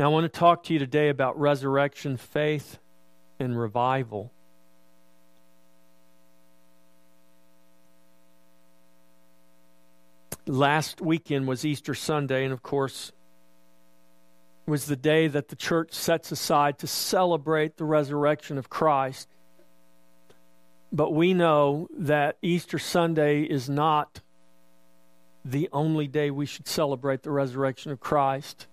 Now, I want to talk to you today about resurrection, faith, and revival. Last weekend was Easter Sunday, and of course, was the day that the church sets aside to celebrate the resurrection of Christ. But we know that Easter Sunday is not the only day we should celebrate the resurrection of Christ.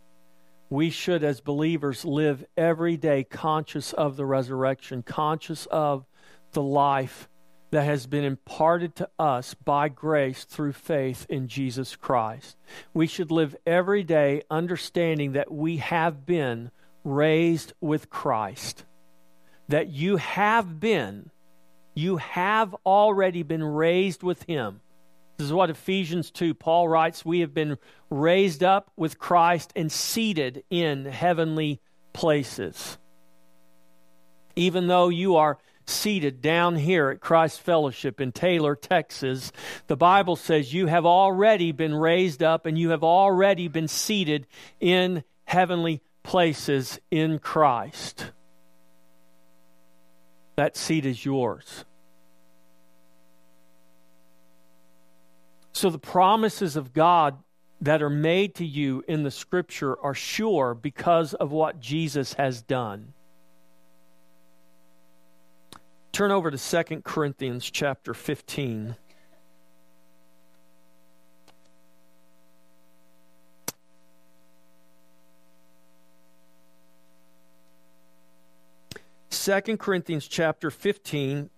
We should, as believers, live every day conscious of the resurrection, conscious of the life that has been imparted to us by grace through faith in Jesus Christ. We should live every day understanding that we have been raised with Christ, that you have been, you have already been raised with Him. This is what Ephesians 2, Paul writes, We have been raised up with Christ and seated in heavenly places. Even though you are seated down here at Christ Fellowship in Taylor, Texas, the Bible says you have already been raised up and you have already been seated in heavenly places in Christ. That seat is yours. So the promises of God that are made to you in the scripture are sure because of what Jesus has done. Turn over to 2 Corinthians chapter 15. Second Corinthians chapter 15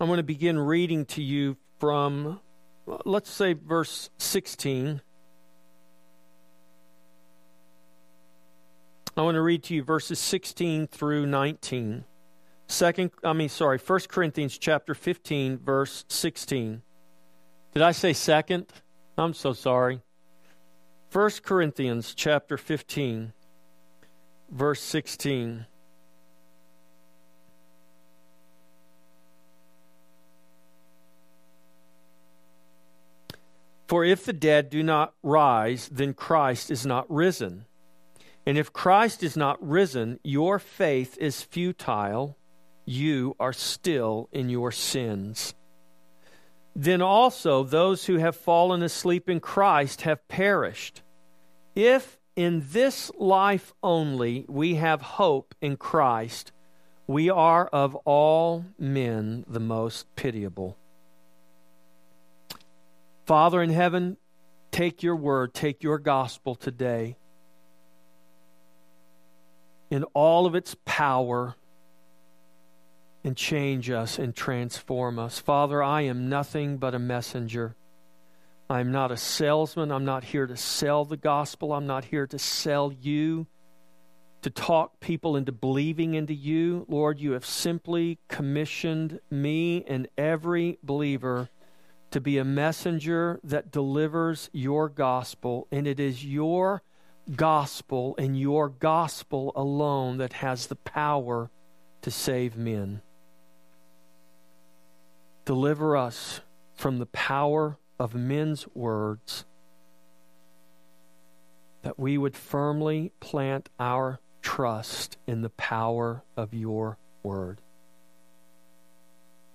I'm going to begin reading to you from, let's say, verse 16. I want to read to you verses 16 through 19. Second, I mean, sorry, 1 Corinthians chapter 15, verse 16. Did I say second? I'm so sorry. 1 Corinthians chapter 15, verse 16. For if the dead do not rise, then Christ is not risen. And if Christ is not risen, your faith is futile. You are still in your sins. Then also those who have fallen asleep in Christ have perished. If in this life only we have hope in Christ, we are of all men the most pitiable. Father in heaven, take your word, take your gospel today in all of its power and change us and transform us. Father, I am nothing but a messenger. I'm not a salesman. I'm not here to sell the gospel. I'm not here to sell you, to talk people into believing into you. Lord, you have simply commissioned me and every believer to be a messenger that delivers your gospel, and it is your gospel and your gospel alone that has the power to save men. Deliver us from the power of men's words, that we would firmly plant our trust in the power of your word.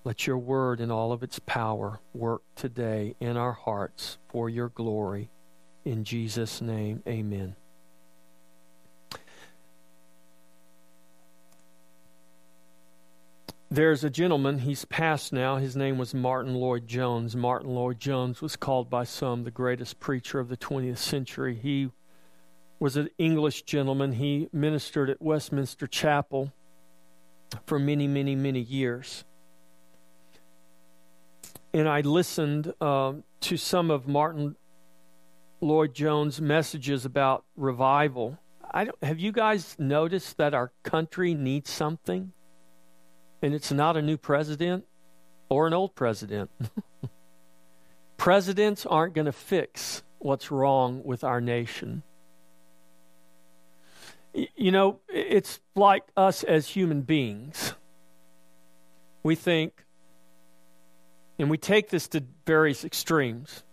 Let your word in all of its power work today in our hearts for your glory. In Jesus' name, amen. There's a gentleman, he's passed now. His name was Martyn Lloyd-Jones. Martyn Lloyd-Jones was called by some the greatest preacher of the 20th century. He was an English gentleman. He ministered at Westminster Chapel for many, many, many years and I listened uh, to some of Martyn Lloyd-Jones' messages about revival. I have you guys noticed that our country needs something? And it's not a new president or an old president. Presidents aren't going to fix what's wrong with our nation. You know, it's like us as human beings. We think, And we take this to various extremes.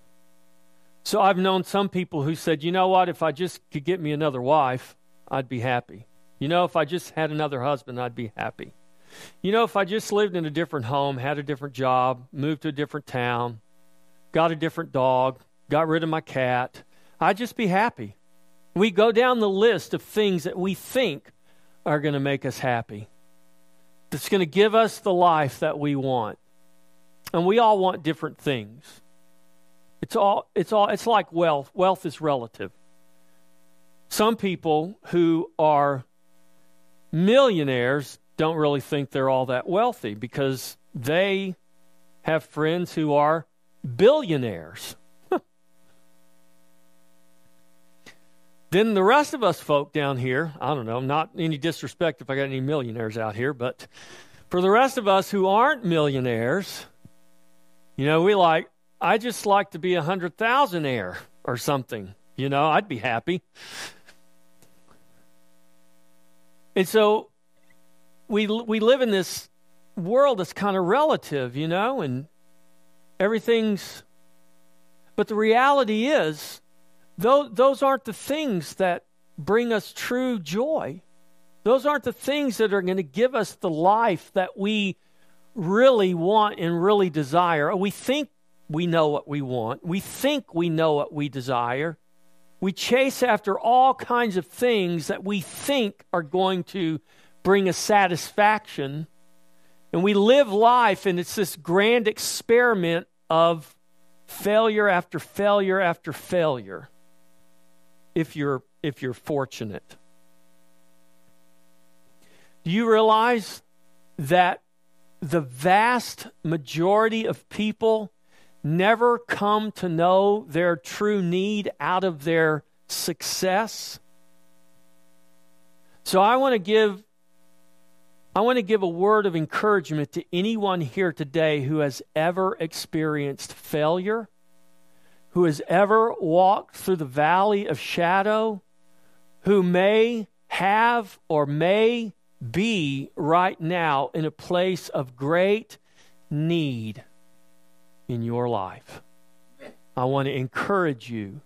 So I've known some people who said, you know what, if I just could get me another wife, I'd be happy. You know, if I just had another husband, I'd be happy. You know, if I just lived in a different home, had a different job, moved to a different town, got a different dog, got rid of my cat, I'd just be happy. We go down the list of things that we think are going to make us happy, that's going to give us the life that we want. And we all want different things. It's all it's all it's like wealth. Wealth is relative. Some people who are millionaires don't really think they're all that wealthy because they have friends who are billionaires. then the rest of us folk down here, I don't know, not any disrespect if I got any millionaires out here, but for the rest of us who aren't millionaires, you know, we like, I just like to be a hundred thousandaire or something. You know, I'd be happy. And so we we live in this world that's kind of relative, you know, and everything's but the reality is those, those aren't the things that bring us true joy. Those aren't the things that are going to give us the life that we really want and really desire. We think we know what we want. We think we know what we desire. We chase after all kinds of things that we think are going to bring us satisfaction. And we live life, and it's this grand experiment of failure after failure after failure if you're if you're fortunate do you realize that the vast majority of people never come to know their true need out of their success. So I want to give I want to give a word of encouragement to anyone here today who has ever experienced failure, who has ever walked through the valley of shadow, who may have or may be right now in a place of great need in your life. I want to encourage you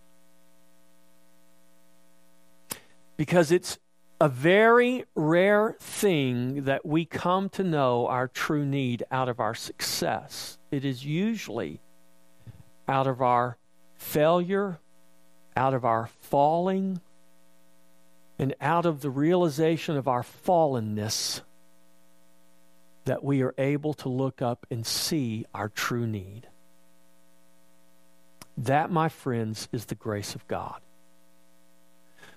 because it's a very rare thing that we come to know our true need out of our success. It is usually out of our failure, out of our falling, and out of the realization of our fallenness that we are able to look up and see our true need. That, my friends, is the grace of God.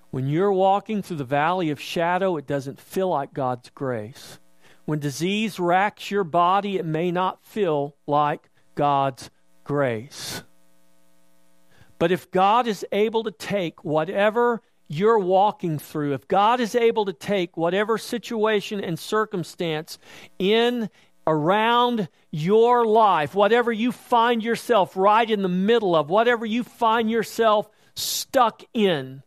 When you're walking through the valley of shadow, it doesn't feel like God's grace. When disease racks your body, it may not feel like God's grace. But if God is able to take whatever you're walking through, if God is able to take whatever situation and circumstance in around your life, whatever you find yourself right in the middle of, whatever you find yourself stuck in,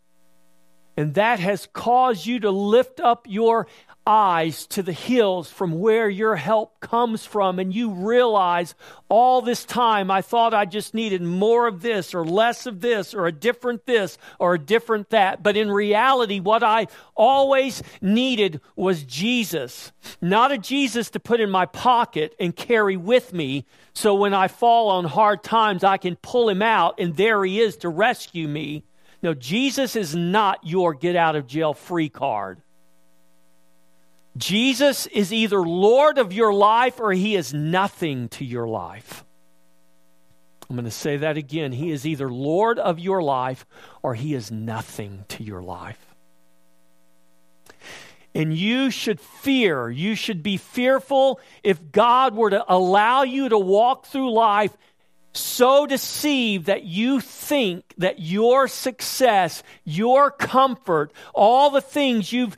and that has caused you to lift up your eyes to the hills from where your help comes from, and you realize all this time I thought I just needed more of this or less of this or a different this or a different that. But in reality, what I always needed was Jesus, not a Jesus to put in my pocket and carry with me. So when I fall on hard times, I can pull him out, and there he is to rescue me. No, Jesus is not your get out of jail free card. Jesus is either Lord of your life or he is nothing to your life. I'm going to say that again. He is either Lord of your life or he is nothing to your life. And you should fear, you should be fearful if God were to allow you to walk through life so deceived that you think that your success, your comfort, all the things you've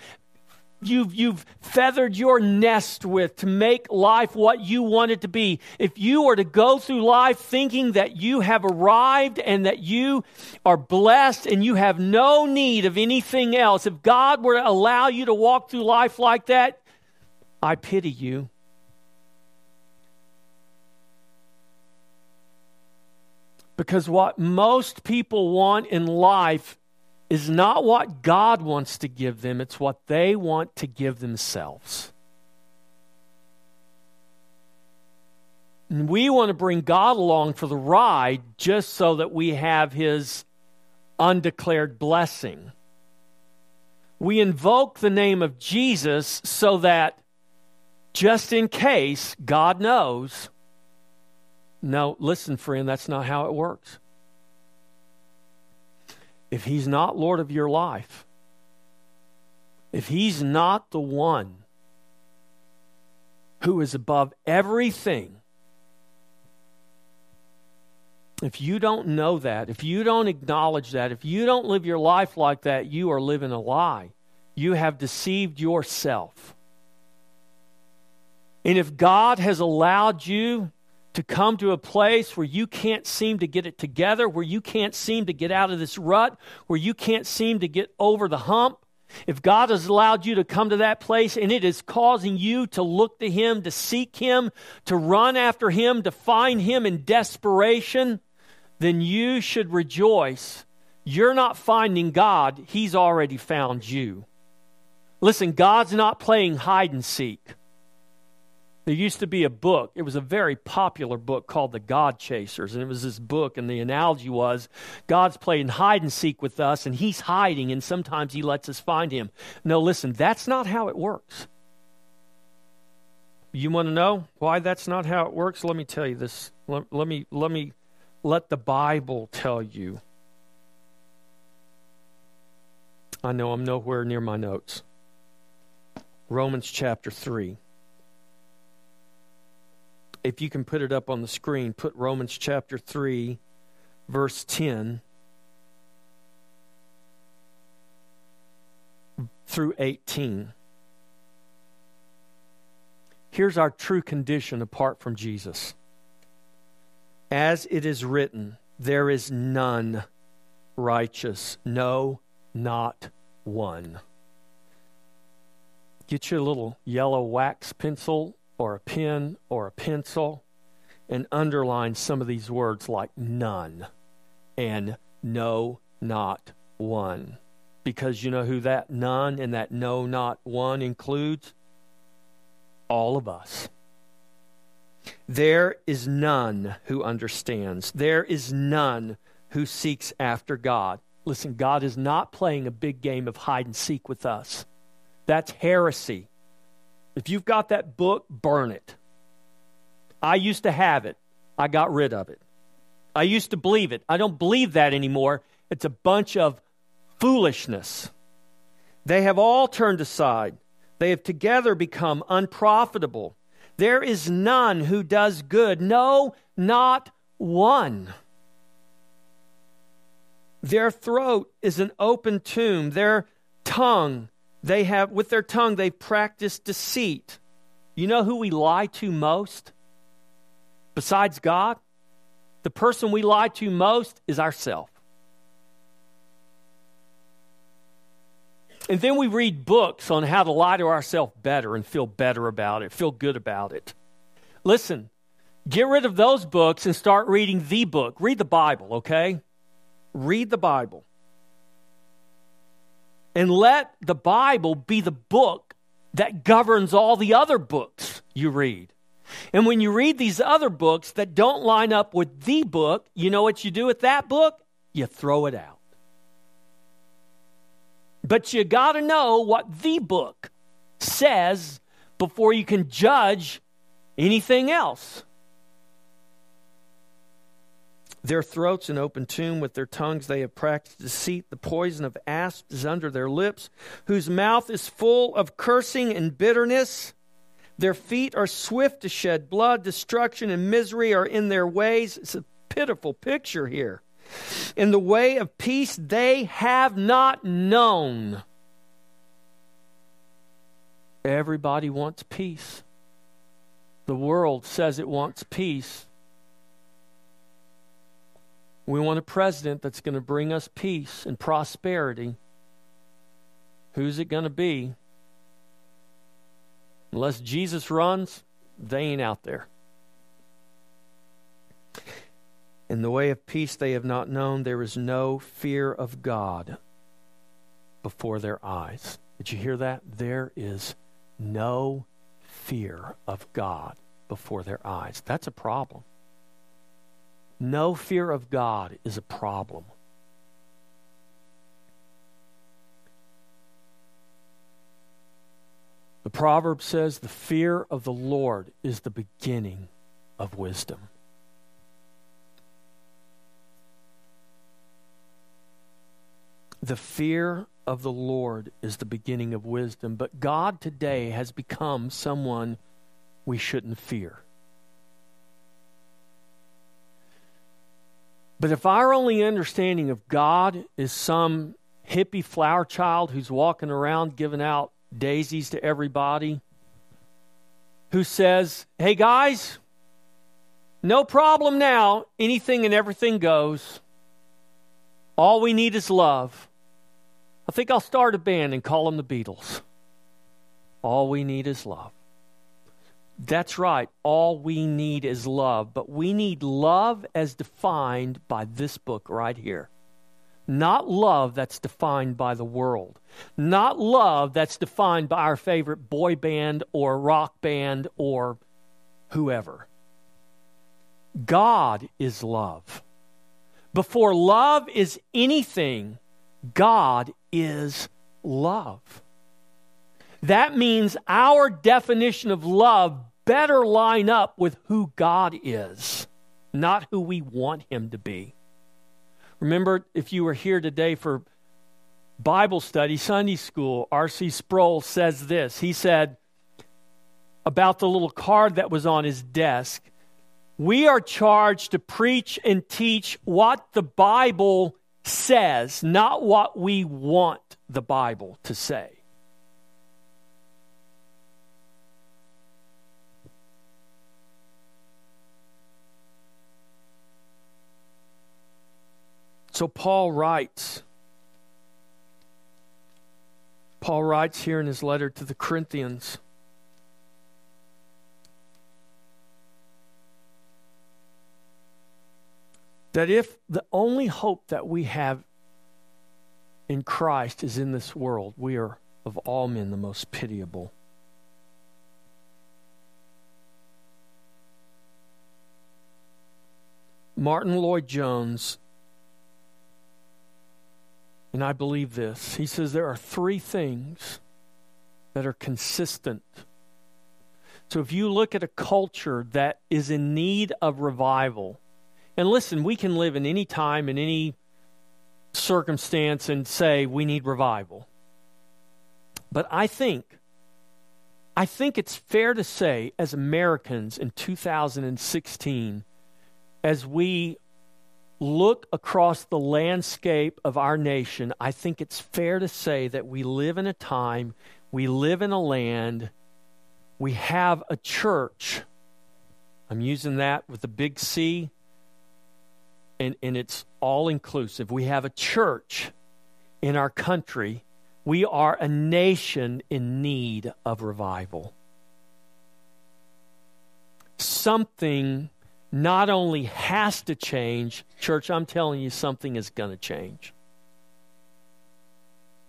you've, you've feathered your nest with to make life what you want it to be. If you are to go through life thinking that you have arrived and that you are blessed and you have no need of anything else, if God were to allow you to walk through life like that, I pity you. Because what most people want in life is not what God wants to give them, it's what they want to give themselves. And we want to bring God along for the ride just so that we have His undeclared blessing. We invoke the name of Jesus so that just in case God knows no, listen, friend, that's not how it works. If He's not Lord of your life, if He's not the one who is above everything, if you don't know that, if you don't acknowledge that, if you don't live your life like that, you are living a lie. You have deceived yourself. And if God has allowed you to come to a place where you can't seem to get it together, where you can't seem to get out of this rut, where you can't seem to get over the hump, if God has allowed you to come to that place and it is causing you to look to Him, to seek Him, to run after Him, to find Him in desperation, then you should rejoice. You're not finding God, He's already found you. Listen, God's not playing hide and seek. There used to be a book. It was a very popular book called The God Chasers. And it was this book, and the analogy was God's playing hide and seek with us, and He's hiding, and sometimes He lets us find Him. No, listen, that's not how it works. You want to know why that's not how it works? Let me tell you this. Let, let me let me let the Bible tell you. I know I'm nowhere near my notes. Romans chapter 3 if you can put it up on the screen, put Romans chapter 3, verse 10 through 18. Here's our true condition apart from Jesus. As it is written, there is none righteous, no, not one. Get your little yellow wax pencil or a pen or a pencil and underline some of these words like none and no, not one. Because you know who that none and that no, not one includes? All of us. There is none who understands. There is none who seeks after God. Listen, God is not playing a big game of hide and seek with us. That's heresy. If you've got that book, burn it. I used to have it, I got rid of it. I used to believe it. I don't believe that anymore. It's a bunch of foolishness. They have all turned aside. They have together become unprofitable. There is none who does good. No, not one. Their throat is an open tomb. Their tongue they have, with their tongue, they've practiced deceit. You know who we lie to most? Besides God? The person we lie to most is ourself. And then we read books on how to lie to ourselves better and feel better about it, feel good about it. Listen, get rid of those books and start reading the book. Read the Bible, okay? Read the Bible and let the Bible be the book that governs all the other books you read. And when you read these other books that don't line up with the book, you know what you do with that book? You throw it out. But you got to know what the book says before you can judge anything else. Their throats an open tomb, with their tongues they have practiced deceit. The poison of asps is under their lips, whose mouth is full of cursing and bitterness. Their feet are swift to shed blood. Destruction and misery are in their ways. It's a pitiful picture here. In the way of peace they have not known. Everybody wants peace. The world says it wants peace. We want a president that's going to bring us peace and prosperity. Who's it going to be? Unless Jesus runs, they ain't out there. In the way of peace they have not known. There is no fear of God before their eyes. Did you hear that? There is no fear of God before their eyes. That's a problem. No fear of God is a problem. The proverb says, The fear of the Lord is the beginning of wisdom. The fear of the Lord is the beginning of wisdom, but God today has become someone we shouldn't fear. But if our only understanding of God is some hippie flower child who's walking around giving out daisies to everybody, who says, Hey guys, no problem now, anything and everything goes. All we need is love. I think I'll start a band and call them the Beatles. All we need is love. That's right. All we need is love. But we need love as defined by this book right here. Not love that's defined by the world. Not love that's defined by our favorite boy band or rock band or whoever. God is love. Before love is anything, God is love. That means our definition of love better line up with who God is, not who we want Him to be. Remember, if you were here today for Bible study, Sunday school, R.C. Sproul says this. He said about the little card that was on his desk We are charged to preach and teach what the Bible says, not what we want the Bible to say. So Paul writes, Paul writes here in his letter to the Corinthians. That if the only hope that we have in Christ is in this world, we are of all men the most pitiable. Martyn Lloyd-Jones, and I believe this, he says there are three things that are consistent. So if you look at a culture that is in need of revival, and listen, we can live in any time, in any circumstance, and say we need revival. But I think, I think it's fair to say, as Americans in 2016, as we look across the landscape of our nation, I think it's fair to say that we live in a time, we live in a land, we have a church. I'm using that with a big C and, and it's all inclusive. We have a church in our country. We are a nation in need of revival. Something not only has to change, church, I'm telling you, something is going to change.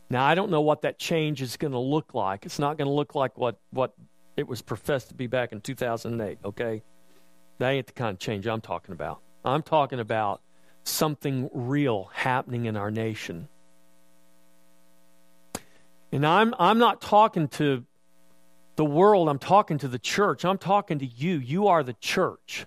Now, I don't know what that change is going to look like. It's not going to look like what, what it was professed to be back in 2008, okay? That ain't the kind of change I'm talking about. I'm talking about something real happening in our nation. And I'm, I'm not talking to the world, I'm talking to the church. I'm talking to you. You are the church.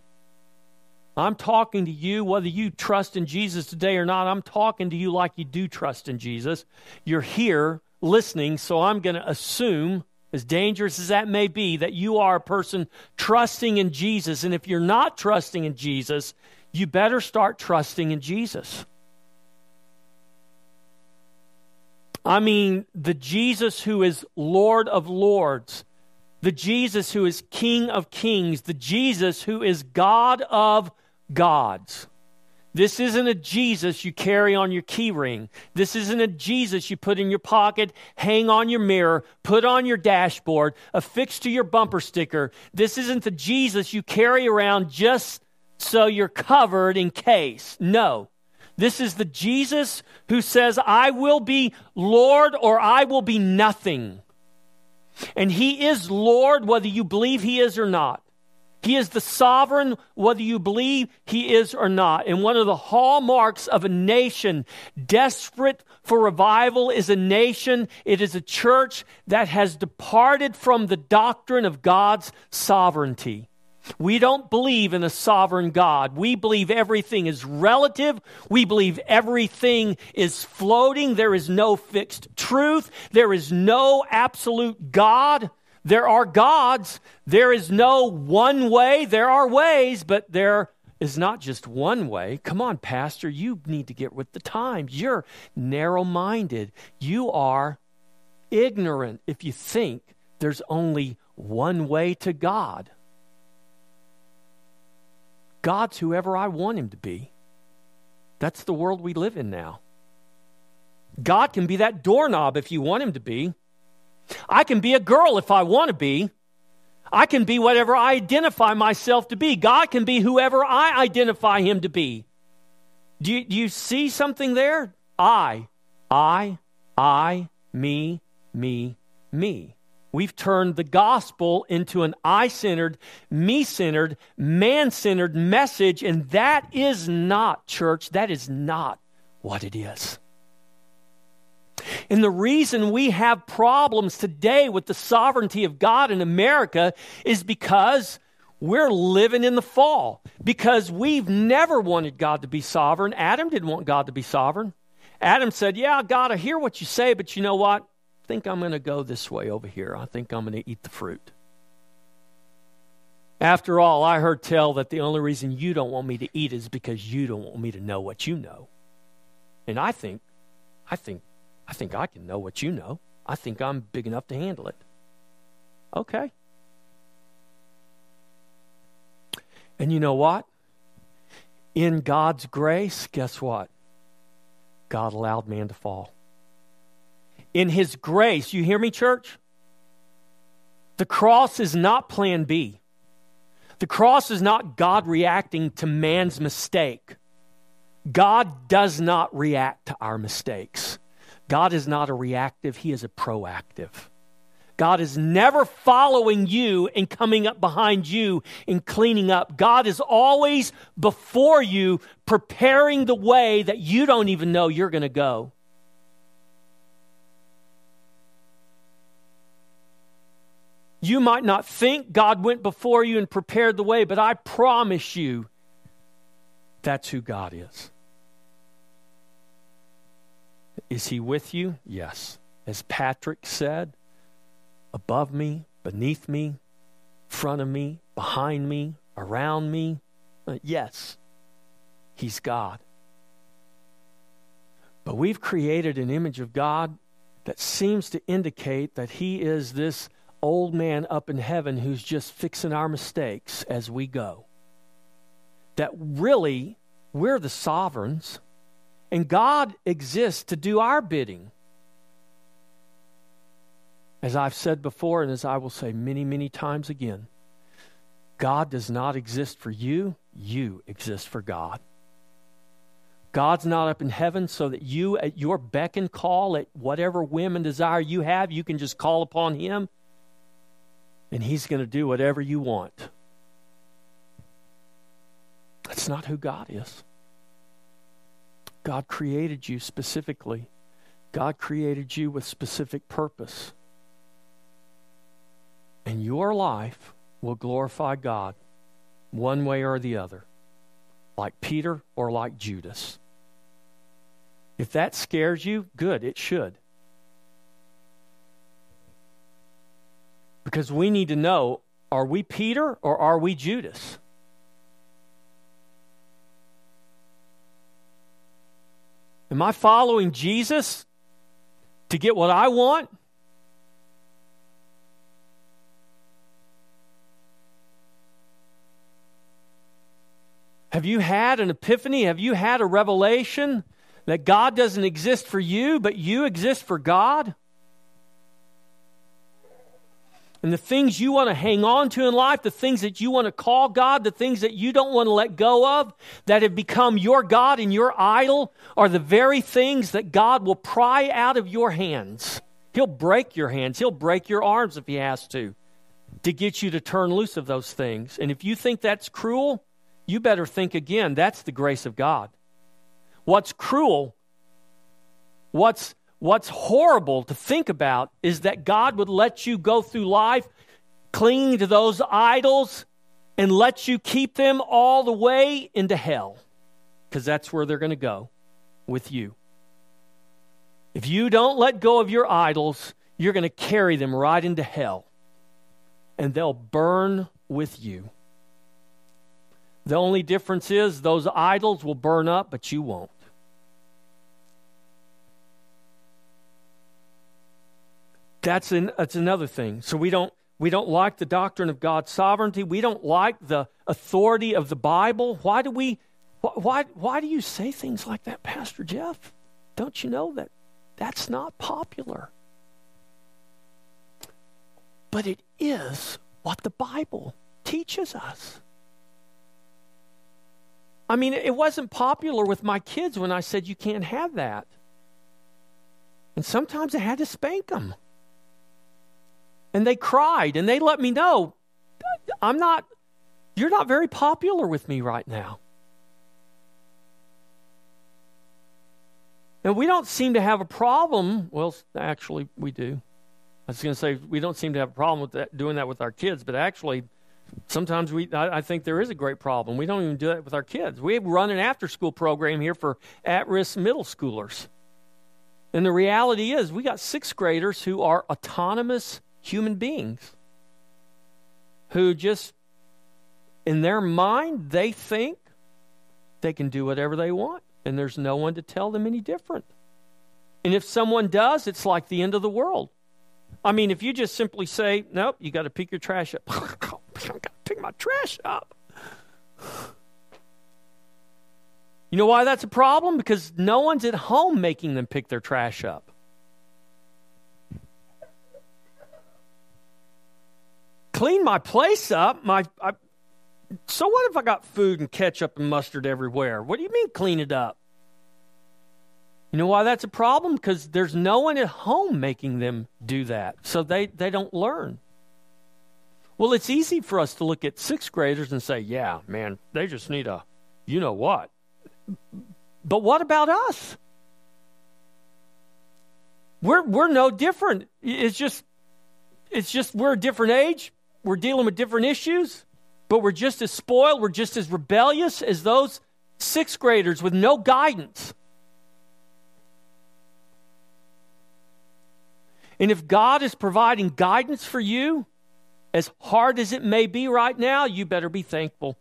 I'm talking to you, whether you trust in Jesus today or not, I'm talking to you like you do trust in Jesus. You're here listening, so I'm going to assume, as dangerous as that may be, that you are a person trusting in Jesus. And if you're not trusting in Jesus, you better start trusting in Jesus. I mean, the Jesus who is Lord of Lords, the Jesus who is King of Kings, the Jesus who is God of gods. This isn't a Jesus you carry on your keyring. This isn't a Jesus you put in your pocket, hang on your mirror, put on your dashboard, affix to your bumper sticker. This isn't the Jesus you carry around just so you're covered in case. No. This is the Jesus who says, I will be Lord or I will be nothing. And he is Lord whether you believe he is or not. He is the sovereign whether you believe he is or not. And one of the hallmarks of a nation desperate for revival is a nation, it is a church that has departed from the doctrine of God's sovereignty. We don't believe in a sovereign God. We believe everything is relative. We believe everything is floating. There is no fixed truth. There is no absolute God. There are gods. There is no one way. There are ways, but there is not just one way. Come on, Pastor, you need to get with the times. You're narrow minded. You are ignorant if you think there's only one way to God. God's whoever I want him to be. That's the world we live in now. God can be that doorknob if you want him to be. I can be a girl if I want to be. I can be whatever I identify myself to be. God can be whoever I identify him to be. Do you, do you see something there? I, I, I, me, me, me. We've turned the gospel into an I centered, me centered, man centered message, and that is not, church, that is not what it is. And the reason we have problems today with the sovereignty of God in America is because we're living in the fall. Because we've never wanted God to be sovereign. Adam didn't want God to be sovereign. Adam said, Yeah, God, I hear what you say, but you know what? I think I'm going to go this way over here. I think I'm going to eat the fruit. After all, I heard tell that the only reason you don't want me to eat is because you don't want me to know what you know. And I think, I think, I think I can know what you know. I think I'm big enough to handle it. Okay. And you know what? In God's grace, guess what? God allowed man to fall in His grace. You hear me, church? The cross is not plan B. The cross is not God reacting to man's mistake. God does not react to our mistakes. God is not a reactive, He is a proactive. God is never following you and coming up behind you and cleaning up. God is always before you, preparing the way that you don't even know you're going to go. You might not think God went before you and prepared the way, but I promise you that's who God is. Is He with you? Yes. As Patrick said, above me, beneath me, front of me, behind me, around me. Uh, yes, He's God. But we've created an image of God that seems to indicate that He is this old man up in heaven who's just fixing our mistakes as we go. That really, we're the sovereigns, and God exists to do our bidding. As I've said before, and as I will say many, many times again, God does not exist for you, you exist for God. God's not up in heaven so that you, at your beck and call, at whatever whim and desire you have, you can just call upon Him and He's going to do whatever you want. That's not who God is. God created you specifically, God created you with specific purpose. And your life will glorify God one way or the other, like Peter or like Judas. If that scares you, good, it should. Because we need to know are we Peter or are we Judas? Am I following Jesus to get what I want? Have you had an epiphany? Have you had a revelation that God doesn't exist for you, but you exist for God? And the things you want to hang on to in life, the things that you want to call God, the things that you don't want to let go of, that have become your God and your idol, are the very things that God will pry out of your hands. He'll break your hands, He'll break your arms if He has to, to get you to turn loose of those things. And if you think that's cruel, you better think again. That's the grace of God. What's cruel, what's what's horrible to think about is that God would let you go through life clinging to those idols and let you keep them all the way into hell because that's where they're going to go with you. If you don't let go of your idols, you're going to carry them right into hell and they'll burn with you. The only difference is those idols will burn up, but you won't. That's, an, that's another thing. So we don't, we don't like the doctrine of God's sovereignty. We don't like the authority of the Bible. Why do we, why, why do you say things like that, Pastor Jeff? Don't you know that that's not popular? But it is what the Bible teaches us. I mean, it wasn't popular with my kids when I said you can't have that. And sometimes I had to spank them and they cried and they let me know I'm not, you're not very popular with me right now. And we don't seem to have a problem. Well, actually, we do. I was going to say we don't seem to have a problem with that, doing that with our kids, but actually, sometimes we. I, I, think there is a great problem. We don't even do that with our kids. We run an after-school program here for at-risk middle schoolers, and the reality is, we got sixth graders who are autonomous human beings who just, in their mind, they think they can do whatever they want, and there's no one to tell them any different. And if someone does, it's like the end of the world. I mean, if you just simply say, nope, you got to pick your trash up. I got to pick my trash up. You know why that's a problem? Because no one's at home making them pick their trash up. Clean my place up. My, I, so what if I got food and ketchup and mustard everywhere? What do you mean clean it up? You know why that's a problem? Because there's no one at home making them do that. So they, they don't learn. Well, it's easy for us to look at sixth graders and say, yeah, man, they just need a you know what. But what about us? We're, we're no different. It's just, it's just we're a different age we're dealing with different issues, but we're just as spoiled, we're just as rebellious as those sixth graders with no guidance. And if God is providing guidance for you, as hard as it may be right now, you better be thankful.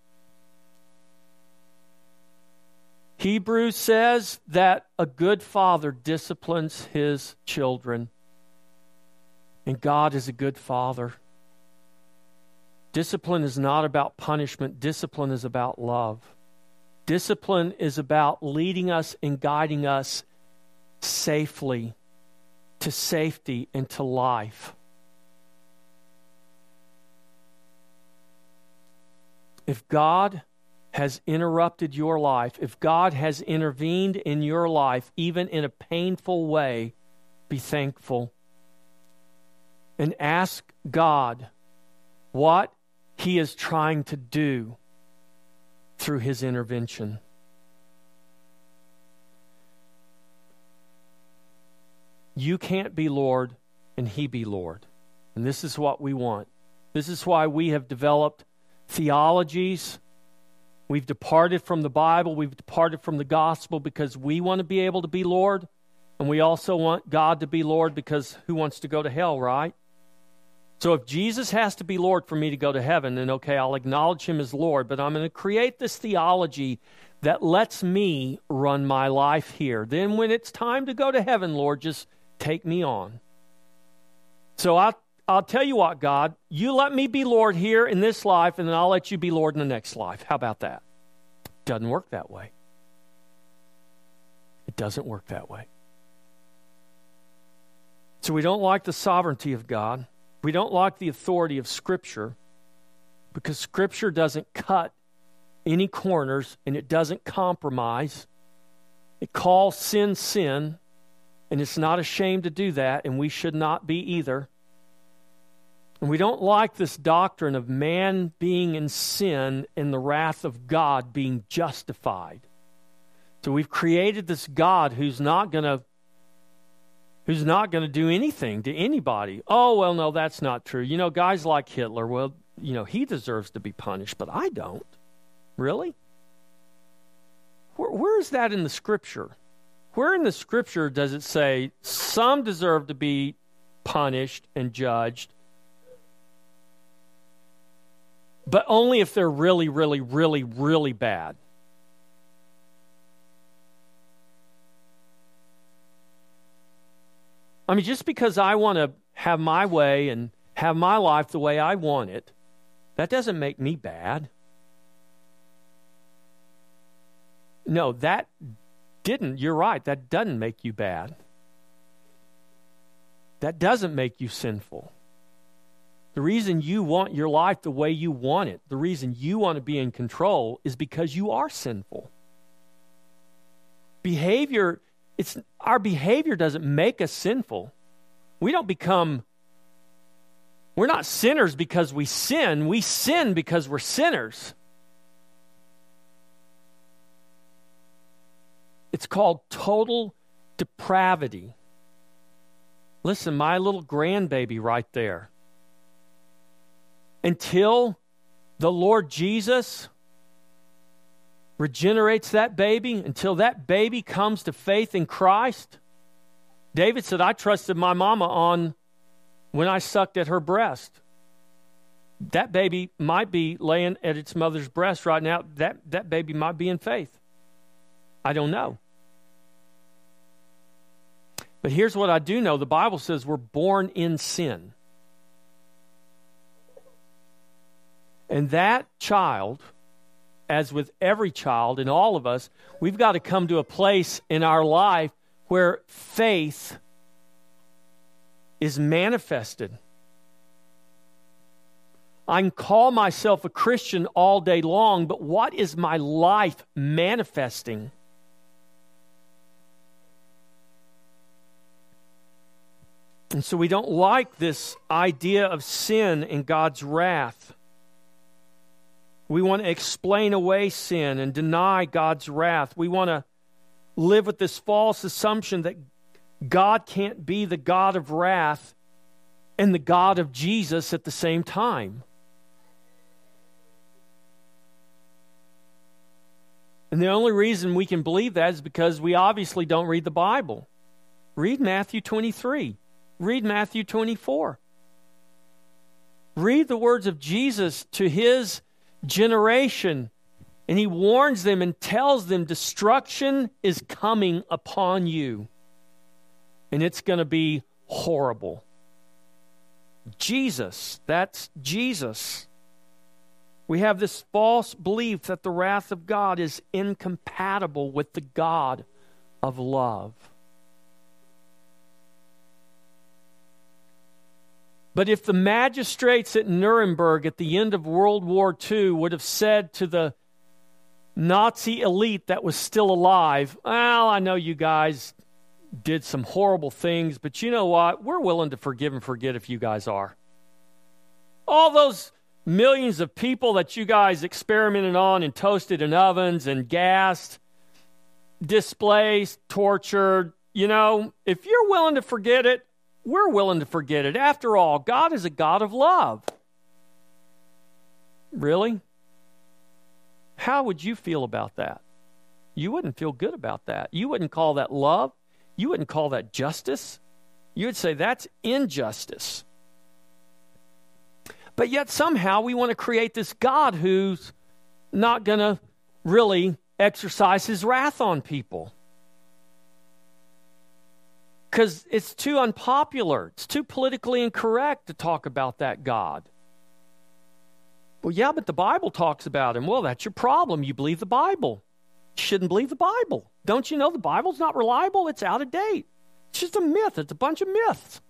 Hebrews says that a good father disciplines his children. And God is a good father. Discipline is not about punishment, discipline is about love. Discipline is about leading us and guiding us safely to safety and to life. If God has interrupted your life, if God has intervened in your life, even in a painful way, be thankful and ask God, what he is trying to do through his intervention. You can't be Lord and he be Lord. And this is what we want. This is why we have developed theologies. We've departed from the Bible. We've departed from the gospel because we want to be able to be Lord. And we also want God to be Lord because who wants to go to hell, right? So if Jesus has to be Lord for me to go to heaven, then okay, I'll acknowledge him as Lord, but I'm going to create this theology that lets me run my life here. Then when it's time to go to heaven, Lord, just take me on. So I'll, I'll tell you what, God, you let me be Lord here in this life, and then I'll let you be Lord in the next life. How about that? Doesn't work that way. It doesn't work that way. So we don't like the sovereignty of God. We don't like the authority of Scripture because Scripture doesn't cut any corners and it doesn't compromise. It calls sin sin, and it's not ashamed to do that, and we should not be either. And we don't like this doctrine of man being in sin and the wrath of God being justified. So we've created this God who's not going to who's not going to do anything to anybody. Oh, well, no, that's not true. You know, guys like Hitler, well, you know, he deserves to be punished, but I don't. Really? Where, where is that in the scripture? Where in the scripture does it say some deserve to be punished and judged, but only if they're really, really, really, really bad? I mean, just because I want to have my way and have my life the way I want it, that doesn't make me bad. No, that didn't. You're right. That doesn't make you bad. That doesn't make you sinful. The reason you want your life the way you want it, the reason you want to be in control, is because you are sinful. Behavior it's our behavior doesn't make us sinful. We don't become we're not sinners because we sin. We sin because we're sinners. It's called total depravity. Listen, my little grandbaby right there. Until the Lord Jesus regenerates that baby until that baby comes to faith in Christ. David said, I trusted my mama on when I sucked at her breast. That baby might be laying at its mother's breast right now. That, that baby might be in faith. I don't know. But here's what I do know the Bible says we're born in sin. And that child as with every child and all of us, we've got to come to a place in our life where faith is manifested. I can call myself a Christian all day long, but what is my life manifesting? And so we don't like this idea of sin and God's wrath. We want to explain away sin and deny God's wrath. We want to live with this false assumption that God can't be the God of wrath and the God of Jesus at the same time. And the only reason we can believe that is because we obviously don't read the Bible. Read Matthew 23. Read Matthew 24. Read the words of Jesus to his generation. And he warns them and tells them destruction is coming upon you. And it's going to be horrible. Jesus, that's Jesus. We have this false belief that the wrath of God is incompatible with the God of love. But if the magistrates at Nuremberg at the end of World War II would have said to the Nazi elite that was still alive, Well, I know you guys did some horrible things, but you know what? We're willing to forgive and forget if you guys are. All those millions of people that you guys experimented on and toasted in ovens and gassed, displaced, tortured, you know, if you're willing to forget it, we're willing to forget it. After all, God is a God of love. Really? How would you feel about that? You wouldn't feel good about that. You wouldn't call that love. You wouldn't call that justice. You would say that's injustice. But yet somehow we want to create this God who's not going to really exercise his wrath on people because it's too unpopular. It's too politically incorrect to talk about that God. Well, yeah, but the Bible talks about him. Well, that's your problem. You believe the Bible. You shouldn't believe the Bible. Don't you know the Bible's not reliable? It's out of date. It's just a myth. It's a bunch of myths.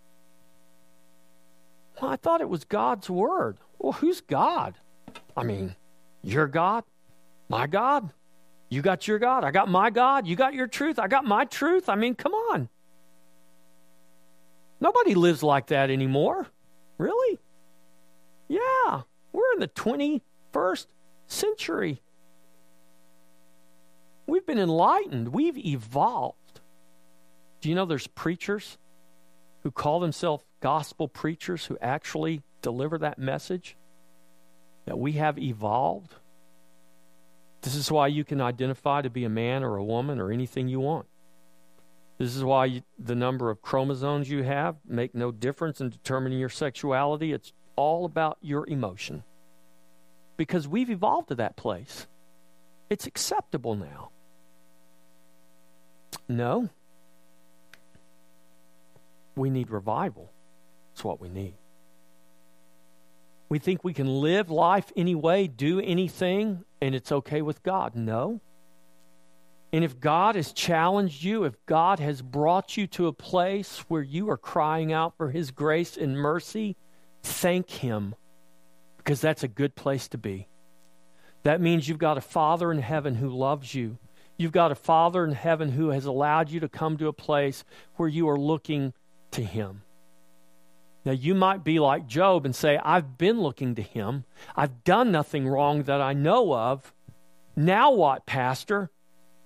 Well, I thought it was God's word. Well, who's God? I mean, your God, my God. You got your God. I got my God. You got your truth. I got my truth. I mean, come on. Nobody lives like that anymore. Really? Yeah. We're in the 21st century. We've been enlightened. We've evolved. Do you know there's preachers who call themselves gospel preachers who actually deliver that message? That we have evolved? This is why you can identify to be a man or a woman or anything you want. This is why you, the number of chromosomes you have make no difference in determining your sexuality. It's all about your emotion. Because we've evolved to that place. It's acceptable now. No. We need revival. That's what we need. We think we can live life anyway, do anything, and it's okay with God. No. And if God has challenged you, if God has brought you to a place where you are crying out for His grace and mercy, thank Him because that's a good place to be. That means you've got a Father in heaven who loves you. You've got a Father in heaven who has allowed you to come to a place where you are looking to Him. Now, you might be like Job and say, I've been looking to him. I've done nothing wrong that I know of. Now what, Pastor?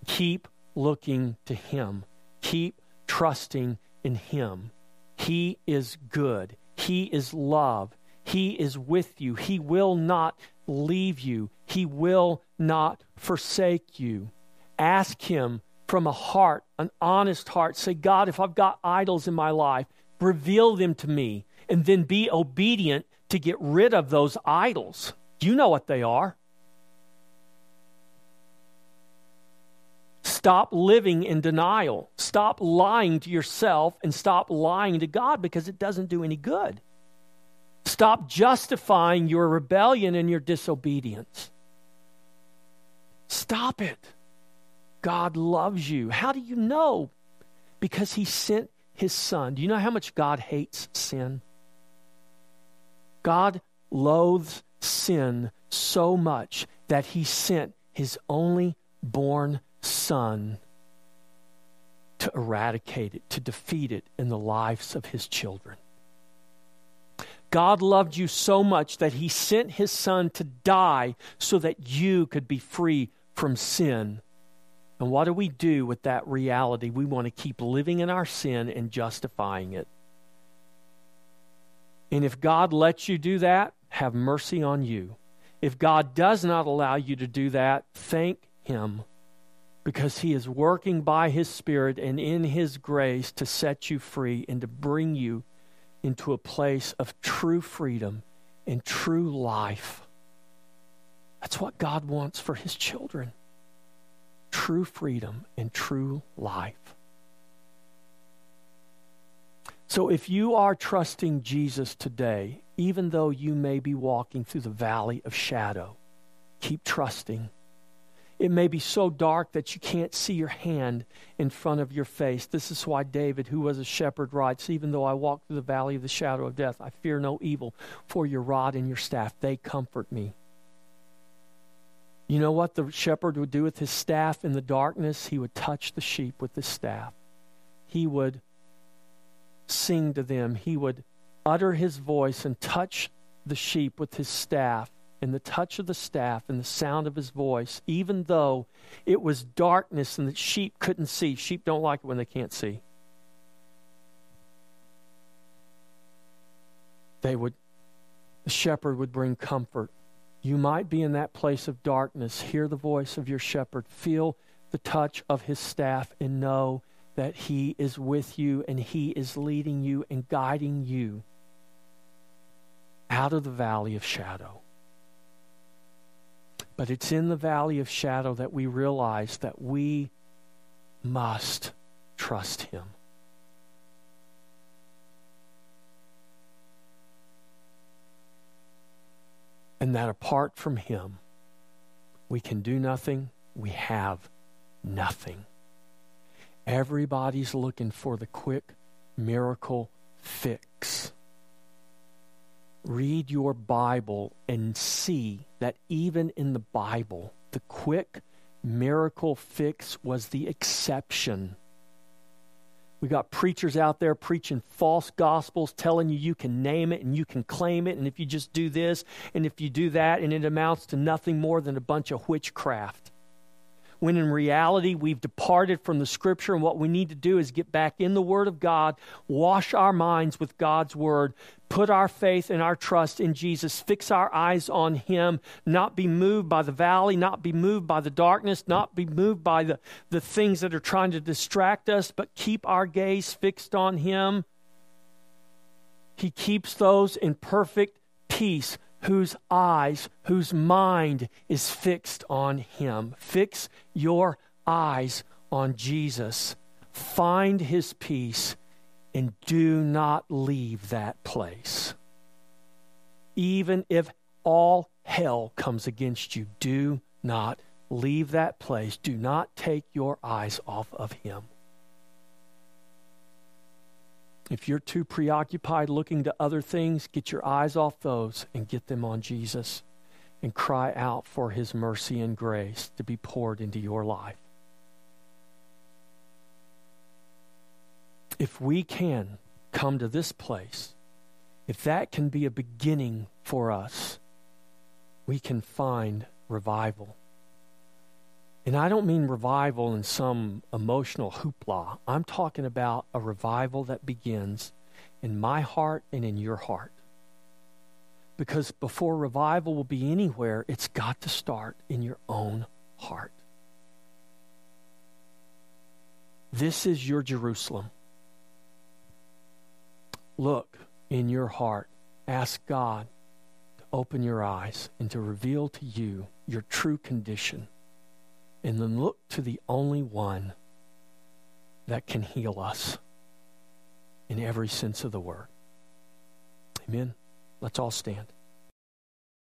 Keep looking to him. Keep trusting in him. He is good. He is love. He is with you. He will not leave you. He will not forsake you. Ask him from a heart, an honest heart. Say, God, if I've got idols in my life, reveal them to me and then be obedient to get rid of those idols. You know what they are. Stop living in denial. Stop lying to yourself and stop lying to God because it doesn't do any good. Stop justifying your rebellion and your disobedience. Stop it. God loves you. How do you know? Because he sent his son. Do you know how much God hates sin? God loathes sin so much that he sent his only born son to eradicate it, to defeat it in the lives of his children. God loved you so much that he sent his son to die so that you could be free from sin. And what do we do with that reality? We want to keep living in our sin and justifying it. And if God lets you do that, have mercy on you. If God does not allow you to do that, thank Him because He is working by His Spirit and in His grace to set you free and to bring you into a place of true freedom and true life. That's what God wants for His children true freedom and true life. So if you are trusting Jesus today, even though you may be walking through the valley of shadow, keep trusting. It may be so dark that you can't see your hand in front of your face. This is why David, who was a shepherd, writes Even though I walk through the valley of the shadow of death, I fear no evil, for your rod and your staff, they comfort me. You know what the shepherd would do with his staff in the darkness? He would touch the sheep with his staff. He would sing to them, he would utter his voice and touch the sheep with his staff. And the touch of the staff and the sound of his voice, even though it was darkness and the sheep couldn't see. Sheep don't like it when they can't see. They would, the shepherd would bring comfort. You might be in that place of darkness. Hear the voice of your shepherd. Feel the touch of his staff and know that He is with you and He is leading you and guiding you out of the valley of shadow. But it's in the valley of shadow that we realize that we must trust Him. And that apart from Him, we can do nothing, we have nothing. Everybody's looking for the quick miracle fix. Read your Bible and see that even in the Bible, the quick miracle fix was the exception. We got preachers out there preaching false gospels, telling you you can name it and you can claim it, and if you just do this and if you do that, and it amounts to nothing more than a bunch of witchcraft when in reality we've departed from the scripture and what we need to do is get back in the word of God, wash our minds with God's word, put our faith and our trust in Jesus, fix our eyes on him, not be moved by the valley, not be moved by the darkness, not be moved by the, the things that are trying to distract us, but keep our gaze fixed on him. He keeps those in perfect peace whose eyes, whose mind is fixed on Him. Fix your eyes on Jesus. Find His peace and do not leave that place. Even if all hell comes against you, do not leave that place. Do not take your eyes off of Him. If you're too preoccupied looking to other things, get your eyes off those and get them on Jesus and cry out for his mercy and grace to be poured into your life. If we can come to this place, if that can be a beginning for us, we can find revival. And I don't mean revival in some emotional hoopla. I'm talking about a revival that begins in my heart and in your heart. Because before revival will be anywhere, it's got to start in your own heart. This is your Jerusalem. Look in your heart. Ask God to open your eyes and to reveal to you your true condition and then look to the only one that can heal us in every sense of the word. Amen. Let's all stand.